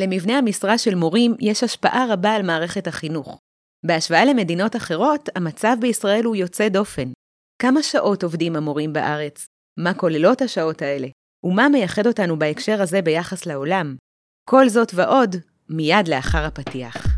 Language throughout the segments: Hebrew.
למבנה המשרה של מורים יש השפעה רבה על מערכת החינוך. בהשוואה למדינות אחרות, המצב בישראל הוא יוצא דופן. כמה שעות עובדים המורים בארץ? מה כוללות השעות האלה? ומה מייחד אותנו בהקשר הזה ביחס לעולם? כל זאת ועוד, מיד לאחר הפתיח.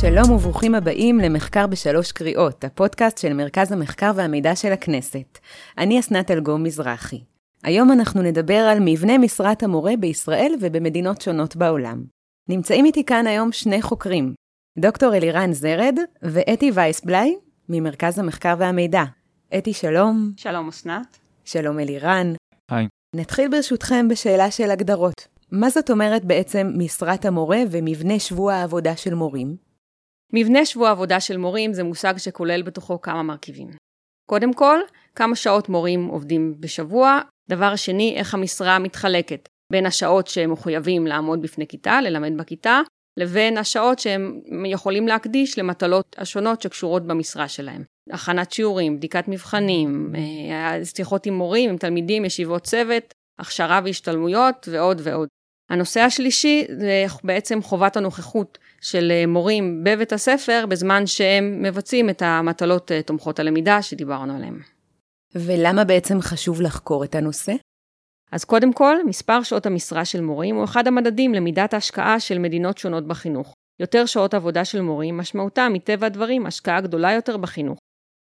שלום וברוכים הבאים למחקר בשלוש קריאות, הפודקאסט של מרכז המחקר והמידע של הכנסת. אני אסנת אלגום מזרחי. היום אנחנו נדבר על מבנה משרת המורה בישראל ובמדינות שונות בעולם. נמצאים איתי כאן היום שני חוקרים, דוקטור אלירן זרד ואתי וייסבליי ממרכז המחקר והמידע. אתי, שלום. שלום, אסנת. שלום, אלירן. היי. נתחיל ברשותכם בשאלה של הגדרות. מה זאת אומרת בעצם משרת המורה ומבנה שבוע העבודה של מורים? מבנה שבוע עבודה של מורים זה מושג שכולל בתוכו כמה מרכיבים. קודם כל, כמה שעות מורים עובדים בשבוע. דבר שני, איך המשרה מתחלקת בין השעות שהם מחויבים לעמוד בפני כיתה, ללמד בכיתה, לבין השעות שהם יכולים להקדיש למטלות השונות שקשורות במשרה שלהם. הכנת שיעורים, בדיקת מבחנים, אה, שיחות עם מורים, עם תלמידים, ישיבות צוות, הכשרה והשתלמויות ועוד ועוד. הנושא השלישי זה בעצם חובת הנוכחות של אה, מורים בבית הספר בזמן שהם מבצעים את המטלות אה, תומכות הלמידה שדיברנו עליהן. ולמה בעצם חשוב לחקור את הנושא? אז קודם כל, מספר שעות המשרה של מורים הוא אחד המדדים למידת ההשקעה של מדינות שונות בחינוך. יותר שעות עבודה של מורים משמעותה מטבע הדברים השקעה גדולה יותר בחינוך.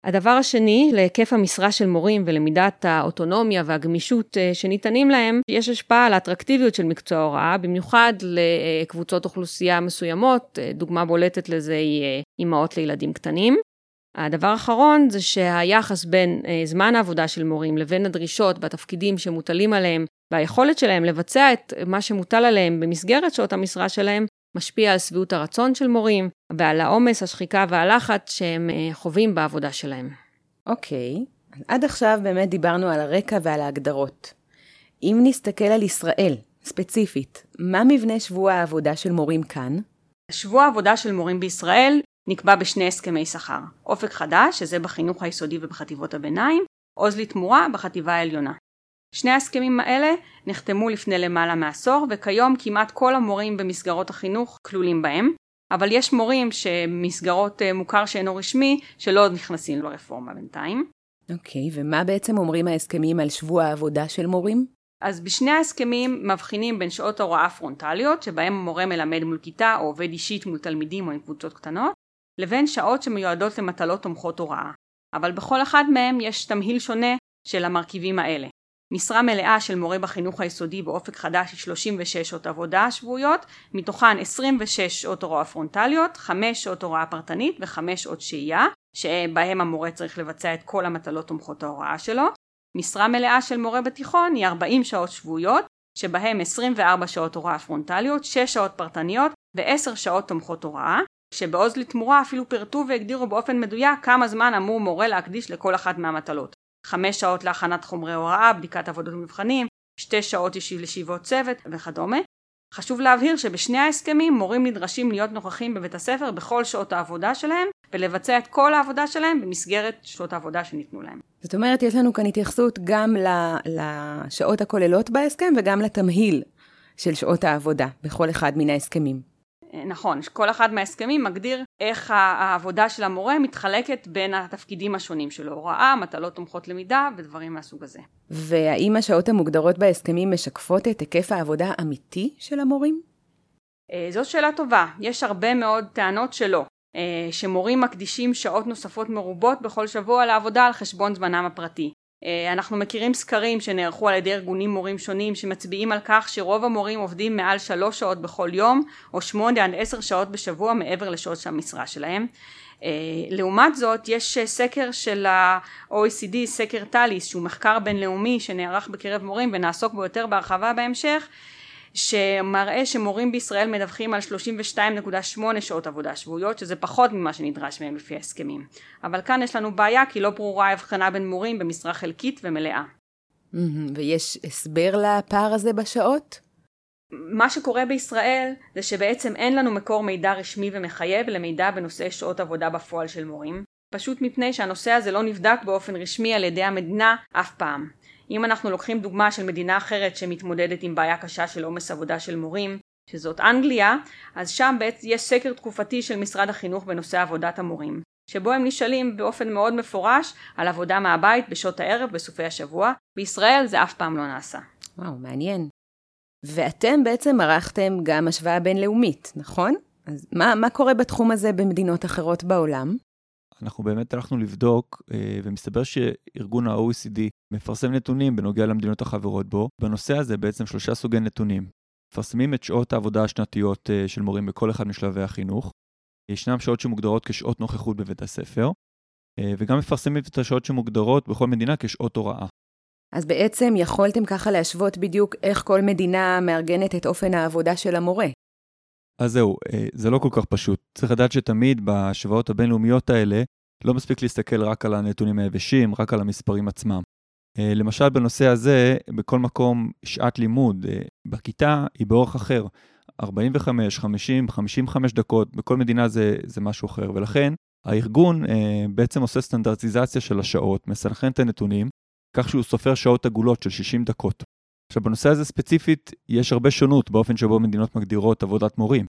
הדבר השני, להיקף המשרה של מורים ולמידת האוטונומיה והגמישות אה, שניתנים להם, יש השפעה על האטרקטיביות של מקצוע ההוראה, במיוחד לקבוצות אוכלוסייה מסוימות, אה, דוגמה בולטת לזה היא אה, אימהות לילדים קטנים. הדבר האחרון זה שהיחס בין זמן העבודה של מורים לבין הדרישות והתפקידים שמוטלים עליהם והיכולת שלהם לבצע את מה שמוטל עליהם במסגרת שעות המשרה שלהם משפיע על שביעות הרצון של מורים ועל העומס, השחיקה והלחץ שהם אה, חווים בעבודה שלהם. אוקיי, okay. עד עכשיו באמת דיברנו על הרקע ועל ההגדרות. אם נסתכל על ישראל, ספציפית, מה מבנה שבוע העבודה של מורים כאן? שבוע העבודה של מורים בישראל נקבע בשני הסכמי שכר. אופק חדש, שזה בחינוך היסודי ובחטיבות הביניים, עוז לתמורה בחטיבה העליונה. שני ההסכמים האלה נחתמו לפני למעלה מעשור וכיום כמעט כל המורים במסגרות החינוך כלולים בהם, אבל יש מורים שמסגרות אה, מוכר שאינו רשמי שלא נכנסים לרפורמה בינתיים. אוקיי, okay, ומה בעצם אומרים ההסכמים על שבוע העבודה של מורים? אז בשני ההסכמים מבחינים בין שעות הוראה פרונטליות, שבהם המורה מלמד מול כיתה או עובד אישית מול תלמידים או עם קבוצות קטנות, לבין שעות שמיועדות למטלות תומכות הוראה. אבל בכל אחד מהם יש תמהיל שונה של המרכיבים האלה. משרה מלאה של מורה בחינוך היסודי באופק חדש היא 36 שעות עבודה שבועיות, מתוכן 26 שעות הוראה פרונטליות, 5 שעות הוראה פרטנית ו-5 שעות שהייה, שבהם המורה צריך לבצע את כל המטלות תומכות ההוראה שלו. משרה מלאה של מורה בתיכון היא 40 שעות שבועיות, שבהם 24 שעות הוראה פרונטליות, 6 שעות פרטניות ו-10 שעות תומכות הוראה, שבעוז לתמורה אפילו פירטו והגדירו באופן מדויק כמה זמן אמור מורה להקדיש לכל אחת מהמטלות. חמש שעות להכנת חומרי הוראה, בדיקת עבודות ומבחנים, שתי שעות לישיבות צוות וכדומה. חשוב להבהיר שבשני ההסכמים מורים נדרשים להיות נוכחים בבית הספר בכל שעות העבודה שלהם ולבצע את כל העבודה שלהם במסגרת שעות העבודה שניתנו להם. זאת אומרת, יש לנו כאן התייחסות גם לשעות הכוללות בהסכם וגם לתמהיל של שעות העבודה בכל אחד מן ההסכמים. נכון, כל אחד מההסכמים מגדיר איך העבודה של המורה מתחלקת בין התפקידים השונים שלו, הוראה, מטלות תומכות למידה ודברים מהסוג הזה. והאם השעות המוגדרות בהסכמים משקפות את היקף העבודה האמיתי של המורים? אה, זו שאלה טובה, יש הרבה מאוד טענות שלא, אה, שמורים מקדישים שעות נוספות מרובות בכל שבוע לעבודה על חשבון זמנם הפרטי. אה, אנחנו מכירים סקרים שנערכו על ידי ארגונים מורים שונים שמצביעים על כך שרוב המורים עובדים מעל שלוש שעות בכל יום או שמונה עד עשר שעות בשבוע מעבר לשעות המשרה שלהם. אה, לעומת זאת יש סקר של ה-OECD, סקר טאליס שהוא מחקר בינלאומי שנערך בקרב מורים ונעסוק בו יותר בהרחבה בהמשך שמראה שמורים בישראל מדווחים על 32.8 שעות עבודה שבועיות שזה פחות ממה שנדרש מהם לפי ההסכמים אבל כאן יש לנו בעיה כי לא ברורה ההבחנה בין מורים במשרה חלקית ומלאה. ויש הסבר לפער הזה בשעות? מה שקורה בישראל זה שבעצם אין לנו מקור מידע רשמי ומחייב למידע בנושא שעות עבודה בפועל של מורים פשוט מפני שהנושא הזה לא נבדק באופן רשמי על ידי המדינה אף פעם. אם אנחנו לוקחים דוגמה של מדינה אחרת שמתמודדת עם בעיה קשה של עומס עבודה של מורים, שזאת אנגליה, אז שם בעצם יש סקר תקופתי של משרד החינוך בנושא עבודת המורים, שבו הם נשאלים באופן מאוד מפורש על עבודה מהבית בשעות הערב בסופי השבוע. בישראל זה אף פעם לא נעשה. וואו, מעניין. ואתם בעצם ערכתם גם השוואה בינלאומית, נכון? אז מה, מה קורה בתחום הזה במדינות אחרות בעולם? אנחנו באמת הלכנו לבדוק, אה, ומסתבר שארגון ה-OECD מפרסם נתונים בנוגע למדינות החברות בו. בנושא הזה בעצם שלושה סוגי נתונים. מפרסמים את שעות העבודה השנתיות אה, של מורים בכל אחד משלבי החינוך. ישנם שעות שמוגדרות כשעות נוכחות בבית הספר, אה, וגם מפרסמים את השעות שמוגדרות בכל מדינה כשעות הוראה. אז בעצם יכולתם ככה להשוות בדיוק איך כל מדינה מארגנת את אופן העבודה של המורה. אז זהו, אה, זה לא כל כך פשוט. צריך לדעת שתמיד בהשוואות הבינלאומיות האלה, לא מספיק להסתכל רק על הנתונים היבשים, רק על המספרים עצמם. אה, למשל, בנושא הזה, בכל מקום שעת לימוד אה, בכיתה היא באורך אחר. 45, 50, 55 דקות, בכל מדינה זה, זה משהו אחר. ולכן, הארגון בעצם עושה סטנדרטיזציה של השעות, מסנכרן את הנתונים, כך שהוא סופר שעות עגולות של 60 דקות. עכשיו, בנושא הזה ספציפית, יש הרבה שונות באופן שבו מדינות מגדירות עבודת מורים.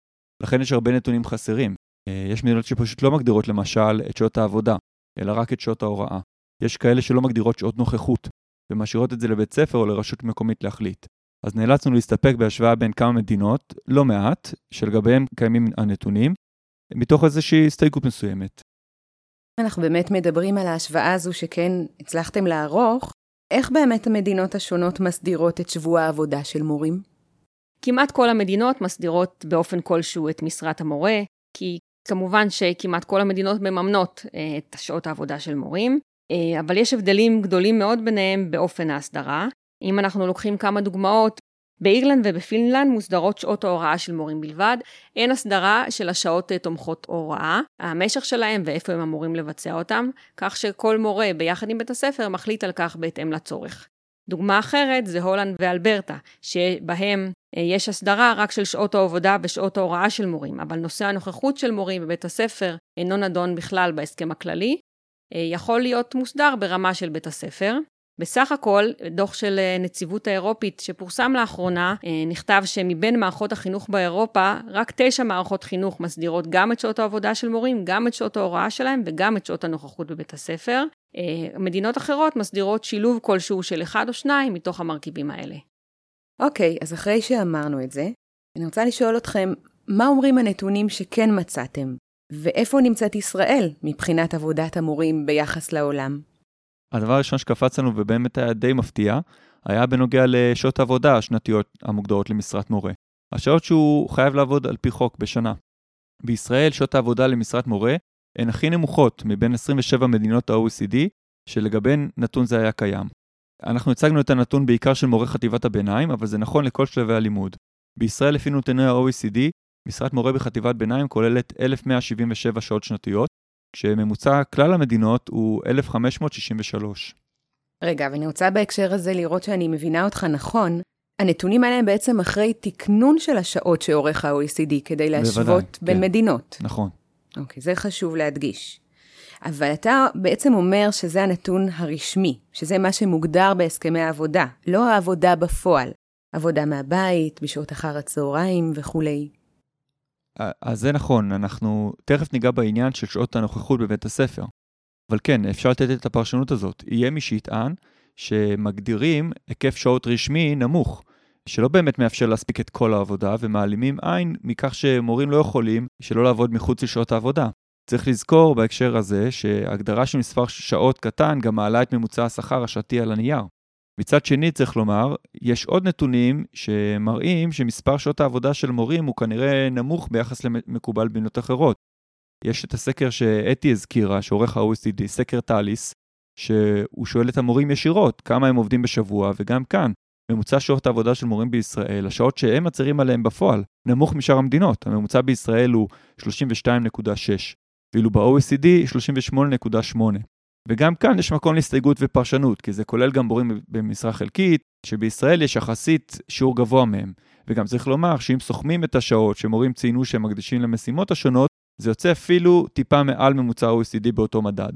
לכן יש הרבה נתונים חסרים. אה, יש מדינות שפשוט לא מגדירות למשל את שעות העבודה, אלא רק את שעות ההוראה. יש כאלה שלא מגדירות שעות נוכחות, ומשאירות את זה לבית ספר או לרשות מקומית להחליט. אז נאלצנו להסתפק בהשוואה בין כמה מדינות, לא מעט, שלגביהם קיימים הנתונים, מתוך איזושהי הסתייגות מסוימת. אנחנו באמת מדברים על ההשוואה הזו שכן הצלחתם לערוך, איך באמת המדינות השונות מסדירות את שבוע העבודה של מורים? כמעט כל המדינות מסדירות באופן כלשהו את משרת המורה, כי כמובן שכמעט כל המדינות מממנות אה, את שעות העבודה של מורים, אה, אבל יש הבדלים גדולים מאוד ביניהם באופן ההסדרה. אם אנחנו לוקחים כמה דוגמאות, באירלנד ובפינלנד מוסדרות שעות ההוראה של מורים בלבד, אין הסדרה של השעות אה, תומכות הוראה, המשך שלהם ואיפה הם אמורים לבצע אותם, כך שכל מורה ביחד עם בית הספר מחליט על כך בהתאם לצורך. דוגמה אחרת זה הולנד ואלברטה, שבהם אה, יש הסדרה רק של שעות העבודה ושעות ההוראה של מורים, אבל נושא הנוכחות של מורים בבית הספר אינו נדון בכלל בהסכם הכללי, אה, יכול להיות מוסדר ברמה של בית הספר. בסך הכל, דוח של אה, נציבות האירופית שפורסם לאחרונה, נכתב שמבין מערכות החינוך באירופה, רק תשע מערכות חינוך מסדירות גם את שעות העבודה של מורים, גם את שעות ההוראה שלהם וגם את שעות הנוכחות בבית הספר. מדינות אחרות מסדירות שילוב כלשהו של אחד או שניים מתוך המרכיבים האלה. אוקיי, אז אחרי שאמרנו את זה, אני רוצה לשאול אתכם, מה אומרים הנתונים שכן מצאתם? ואיפה נמצאת ישראל מבחינת עבודת המורים ביחס לעולם? הדבר הראשון שקפץ לנו ובאמת היה די מפתיע, היה בנוגע לשעות העבודה השנתיות המוגדרות למשרת מורה. השעות שהוא חייב לעבוד על פי חוק בשנה. בישראל שעות העבודה למשרת מורה הן הכי נמוכות מבין 27 מדינות ה-OECD, שלגביהן נתון זה היה קיים. אנחנו הצגנו את הנתון בעיקר של מורה חטיבת הביניים, אבל זה נכון לכל שלבי הלימוד. בישראל, לפי נתוני ה-OECD, משרת מורה בחטיבת ביניים כוללת 1,177 שעות שנתיות, כשממוצע כלל המדינות הוא 1,563. רגע, ואני רוצה בהקשר הזה לראות שאני מבינה אותך נכון. הנתונים האלה הם בעצם אחרי תקנון של השעות שעורך ה-OECD כדי להשוות בוודאי, בין כן. מדינות. נכון. אוקיי, זה חשוב להדגיש. אבל אתה בעצם אומר שזה הנתון הרשמי, שזה מה שמוגדר בהסכמי העבודה, לא העבודה בפועל. עבודה מהבית, בשעות אחר הצהריים וכולי. אז זה נכון, אנחנו תכף ניגע בעניין של שעות הנוכחות בבית הספר. אבל כן, אפשר לתת את הפרשנות הזאת. יהיה מי שיטען שמגדירים היקף שעות רשמי נמוך, שלא באמת מאפשר להספיק את כל העבודה, ומעלימים עין מכך שמורים לא יכולים שלא לעבוד מחוץ לשעות העבודה. צריך לזכור בהקשר הזה שהגדרה של מספר שעות קטן גם מעלה את ממוצע השכר השעתי על הנייר. מצד שני, צריך לומר, יש עוד נתונים שמראים שמספר שעות העבודה של מורים הוא כנראה נמוך ביחס למקובל במדינות אחרות. יש את הסקר שאתי הזכירה, שעורך ה-OECD, סקר טאליס, שהוא שואל את המורים ישירות כמה הם עובדים בשבוע, וגם כאן, ממוצע שעות העבודה של מורים בישראל, השעות שהם מצהירים עליהם בפועל, נמוך משאר המדינות. הממוצע בישראל הוא 32.6. ואילו ב-OECD 38.8. וגם כאן יש מקום להסתייגות ופרשנות, כי זה כולל גם מורים במשרה חלקית, שבישראל יש יחסית שיעור גבוה מהם. וגם צריך לומר שאם סוכמים את השעות שמורים ציינו שהם מקדישים למשימות השונות, זה יוצא אפילו טיפה מעל ממוצע OECD באותו מדד.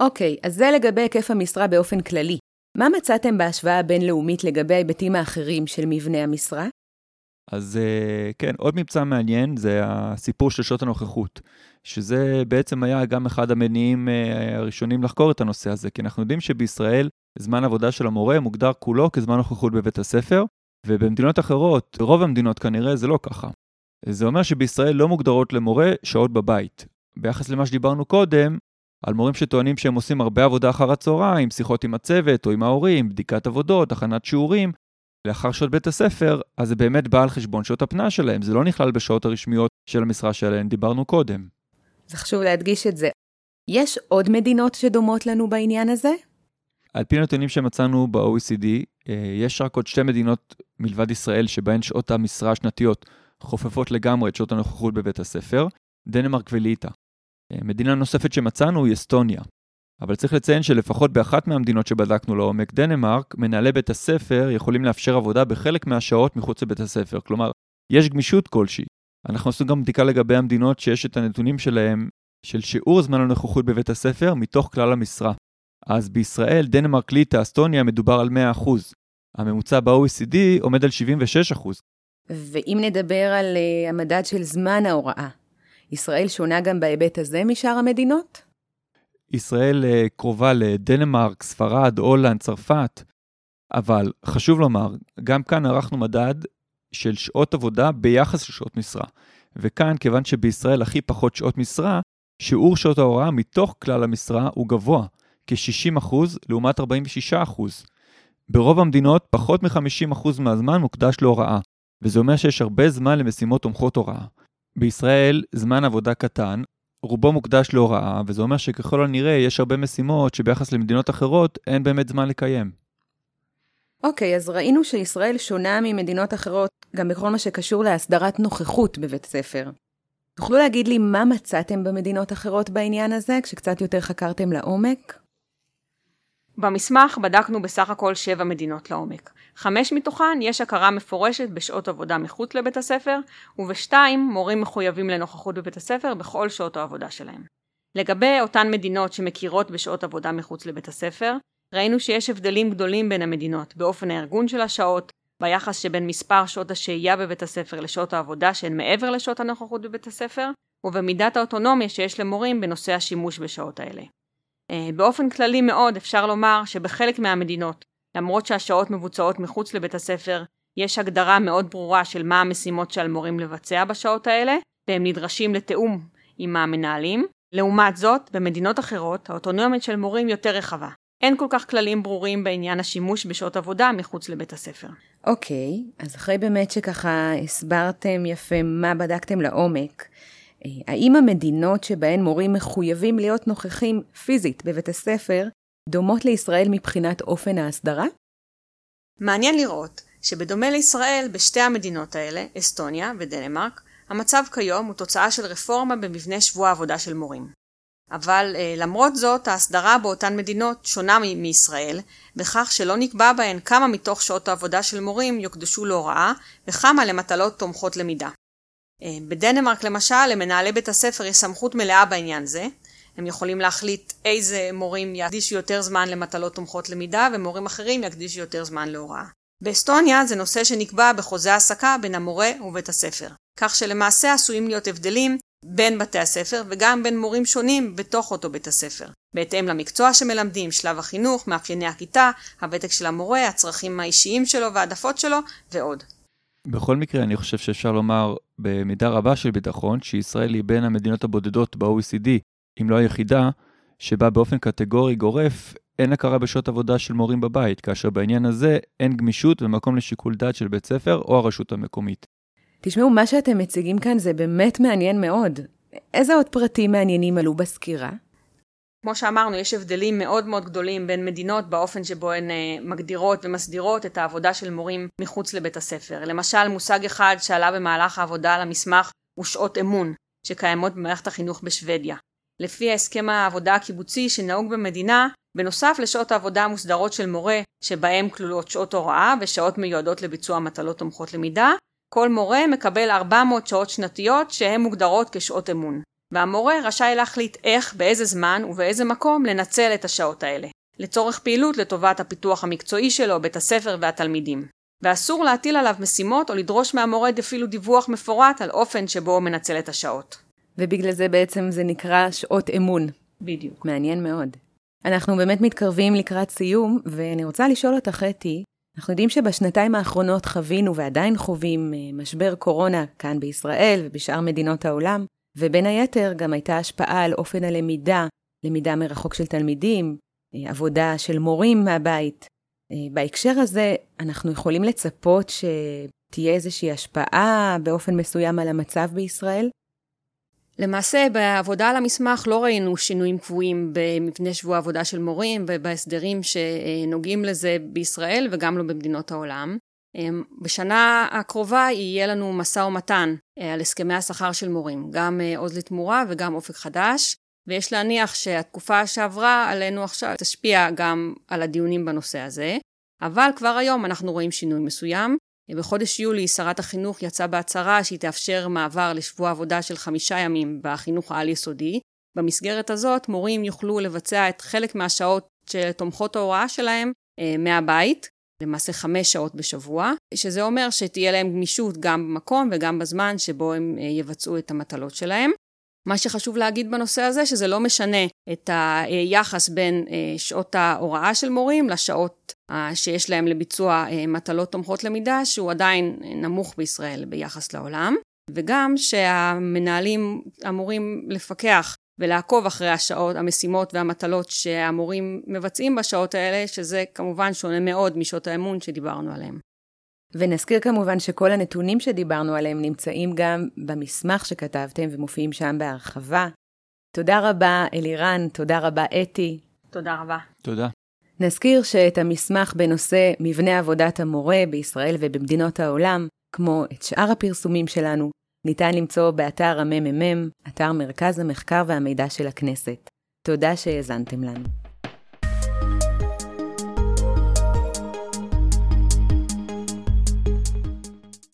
אוקיי, אז זה לגבי היקף המשרה באופן כללי. מה מצאתם בהשוואה הבינלאומית לגבי ההיבטים האחרים של מבנה המשרה? אז אה, כן, עוד ממצא מעניין זה הסיפור של שעות הנוכחות, שזה בעצם היה גם אחד המניעים אה, הראשונים לחקור את הנושא הזה, כי אנחנו יודעים שבישראל זמן עבודה של המורה מוגדר כולו כזמן נוכחות בבית הספר, ובמדינות אחרות, רוב המדינות כנראה, זה לא ככה. זה אומר שבישראל לא מוגדרות למורה שעות בבית. ביחס למה שדיברנו קודם, על מורים שטוענים שהם עושים הרבה עבודה אחר הצהריים, שיחות עם הצוות או עם ההורים, בדיקת עבודות, הכנת שיעורים, לאחר שעות בית הספר, אז זה באמת בא על חשבון שעות הפנאי שלהם, זה לא נכלל בשעות הרשמיות של המשרה שעליהן דיברנו קודם. זה חשוב להדגיש את זה. יש עוד מדינות שדומות לנו בעניין הזה? על פי נתונים שמצאנו ב-OECD, אה, יש רק עוד שתי מדינות מלבד ישראל שבהן שעות המשרה השנתיות חופפות לגמרי את שעות הנוכחות בבית הספר, דנמרק וליטא. אה, מדינה נוספת שמצאנו היא אסטוניה. אבל צריך לציין שלפחות באחת מהמדינות שבדקנו לעומק, דנמרק, מנהלי בית הספר יכולים לאפשר עבודה בחלק מהשעות מחוץ לבית הספר. כלומר, יש גמישות כלשהי. אנחנו עושים גם בדיקה לגבי המדינות שיש את הנתונים שלהם של שיעור זמן הנוכחות בבית הספר מתוך כלל המשרה. אז בישראל, דנמרק, ליטא, אסטוניה, מדובר על 100%. הממוצע ב-OECD עומד על 76%. ואם נדבר על uh, המדד של זמן ההוראה, ישראל שונה גם בהיבט הזה משאר המדינות? ישראל uh, קרובה לדנמרק, ספרד, הולנד, צרפת, אבל חשוב לומר, גם כאן ערכנו מדד של שעות עבודה ביחס לשעות משרה. וכאן, כיוון שבישראל הכי פחות שעות משרה, שיעור שעות ההוראה מתוך כלל המשרה הוא גבוה, כ-60% לעומת 46%. ברוב המדינות, פחות מ-50% מהזמן מוקדש להוראה, וזה אומר שיש הרבה זמן למשימות תומכות הוראה. בישראל, זמן עבודה קטן, רובו מוקדש להוראה, וזה אומר שככל הנראה יש הרבה משימות שביחס למדינות אחרות אין באמת זמן לקיים. אוקיי, okay, אז ראינו שישראל שונה ממדינות אחרות גם בכל מה שקשור להסדרת נוכחות בבית ספר. תוכלו להגיד לי מה מצאתם במדינות אחרות בעניין הזה, כשקצת יותר חקרתם לעומק? במסמך בדקנו בסך הכל שבע מדינות לעומק. חמש מתוכן יש הכרה מפורשת בשעות עבודה מחוץ לבית הספר, ובשתיים מורים מחויבים לנוכחות בבית הספר בכל שעות העבודה שלהם. לגבי אותן מדינות שמכירות בשעות עבודה מחוץ לבית הספר, ראינו שיש הבדלים גדולים בין המדינות באופן הארגון של השעות, ביחס שבין מספר שעות השהייה בבית הספר לשעות העבודה שהן מעבר לשעות הנוכחות בבית הספר, ובמידת האוטונומיה שיש למורים בנושא השימוש בשעות האלה. אה, באופן כללי מאוד אפשר לומר שבחלק מהמדינות, למרות שהשעות מבוצעות מחוץ לבית הספר, יש הגדרה מאוד ברורה של מה המשימות שעל מורים לבצע בשעות האלה, והם נדרשים לתיאום עם המנהלים. לעומת זאת, במדינות אחרות, האוטונומית של מורים יותר רחבה. אין כל כך כללים ברורים בעניין השימוש בשעות עבודה מחוץ לבית הספר. אוקיי, okay, אז אחרי באמת שככה הסברתם יפה מה בדקתם לעומק, אה, האם המדינות שבהן מורים מחויבים להיות נוכחים פיזית בבית הספר דומות לישראל מבחינת אופן ההסדרה? מעניין לראות שבדומה לישראל, בשתי המדינות האלה, אסטוניה ודנמרק, המצב כיום הוא תוצאה של רפורמה במבנה שבוע העבודה של מורים. אבל אה, למרות זאת, ההסדרה באותן מדינות שונה מישראל, בכך שלא נקבע בהן כמה מתוך שעות העבודה של מורים יוקדשו להוראה, וכמה למטלות תומכות למידה. אה, בדנמרק למשל, למנהלי בית הספר יש סמכות מלאה בעניין זה. הם יכולים להחליט איזה מורים יקדישו יותר זמן למטלות תומכות למידה, ומורים אחרים יקדישו יותר זמן להוראה. באסטוניה זה נושא שנקבע בחוזה העסקה בין המורה ובית הספר, כך שלמעשה עשויים להיות הבדלים בין בתי הספר וגם בין מורים שונים בתוך אותו בית הספר, בהתאם למקצוע שמלמדים, שלב החינוך, מאפייני הכיתה, הוותק של המורה, הצרכים האישיים שלו והעדפות שלו ועוד. בכל מקרה, אני חושב שאפשר לומר במידה רבה של ביטחון שישראל היא בין המדינות הבודדות ב-OECD, אם לא היחידה, שבה באופן קטגורי גורף אין הכרה בשעות עבודה של מורים בבית, כאשר בעניין הזה אין גמישות ומקום לשיקול דעת של בית ספר או הרשות המקומית. תשמעו, מה שאתם מציגים כאן זה באמת מעניין מאוד. איזה עוד פרטים מעניינים עלו בסקירה? כמו שאמרנו, יש הבדלים מאוד מאוד גדולים בין מדינות באופן שבו הן uh, מגדירות ומסדירות את העבודה של מורים מחוץ לבית הספר. למשל, מושג אחד שעלה במהלך העבודה על המסמך הוא שעות אמון, שקיימות במערכת החינוך בשוודיה. לפי ההסכם העבודה הקיבוצי שנהוג במדינה, בנוסף לשעות העבודה המוסדרות של מורה, שבהם כלולות שעות הוראה ושעות מיועדות לביצוע מטלות תומכות למידה, כל מורה מקבל 400 שעות שנתיות שהן מוגדרות כשעות אמון, והמורה רשאי להחליט איך, באיזה זמן ובאיזה מקום לנצל את השעות האלה, לצורך פעילות לטובת הפיתוח המקצועי שלו, בית הספר והתלמידים. ואסור להטיל עליו משימות או לדרוש מהמורה אפילו דיווח מפורט על אופן שבו הוא מנצל את השעות. ובגלל זה בעצם זה נקרא שעות אמון. בדיוק. מעניין מאוד. אנחנו באמת מתקרבים לקראת סיום, ואני רוצה לשאול אותך, אתי, אנחנו יודעים שבשנתיים האחרונות חווינו ועדיין חווים אה, משבר קורונה כאן בישראל ובשאר מדינות העולם, ובין היתר גם הייתה השפעה על אופן הלמידה, למידה מרחוק של תלמידים, אה, עבודה של מורים מהבית. אה, בהקשר הזה, אנחנו יכולים לצפות שתהיה איזושהי השפעה באופן מסוים על המצב בישראל? למעשה, בעבודה על המסמך לא ראינו שינויים קבועים במבנה שבוע העבודה של מורים ובהסדרים שנוגעים לזה בישראל וגם לא במדינות העולם. אמ, בשנה הקרובה יהיה לנו משא ומתן אה, על הסכמי השכר של מורים, גם אה, עוז לתמורה וגם אופק חדש, ויש להניח שהתקופה שעברה עלינו עכשיו תשפיע גם על הדיונים בנושא הזה, אבל כבר היום אנחנו רואים שינוי מסוים. בחודש יולי שרת החינוך יצאה בהצהרה שהיא תאפשר מעבר לשבוע עבודה של חמישה ימים בחינוך העל-יסודי. במסגרת הזאת מורים יוכלו לבצע את חלק מהשעות של תומכות ההוראה שלהם אה, מהבית, למעשה חמש שעות בשבוע, שזה אומר שתהיה להם גמישות גם במקום וגם בזמן שבו הם אה, יבצעו את המטלות שלהם. מה שחשוב להגיד בנושא הזה, שזה לא משנה את היחס בין אה, שעות ההוראה של מורים לשעות שיש להם לביצוע מטלות תומכות למידה, שהוא עדיין נמוך בישראל ביחס לעולם, וגם שהמנהלים אמורים לפקח ולעקוב אחרי השעות, המשימות והמטלות שהמורים מבצעים בשעות האלה, שזה כמובן שונה מאוד משעות האמון שדיברנו עליהם. ונזכיר כמובן שכל הנתונים שדיברנו עליהם נמצאים גם במסמך שכתבתם ומופיעים שם בהרחבה. תודה רבה, אלירן, תודה רבה, אתי. תודה רבה. תודה. נזכיר שאת המסמך בנושא מבנה עבודת המורה בישראל ובמדינות העולם, כמו את שאר הפרסומים שלנו, ניתן למצוא באתר הממ"מ, אתר מרכז המחקר והמידע של הכנסת. תודה שהאזנתם לנו.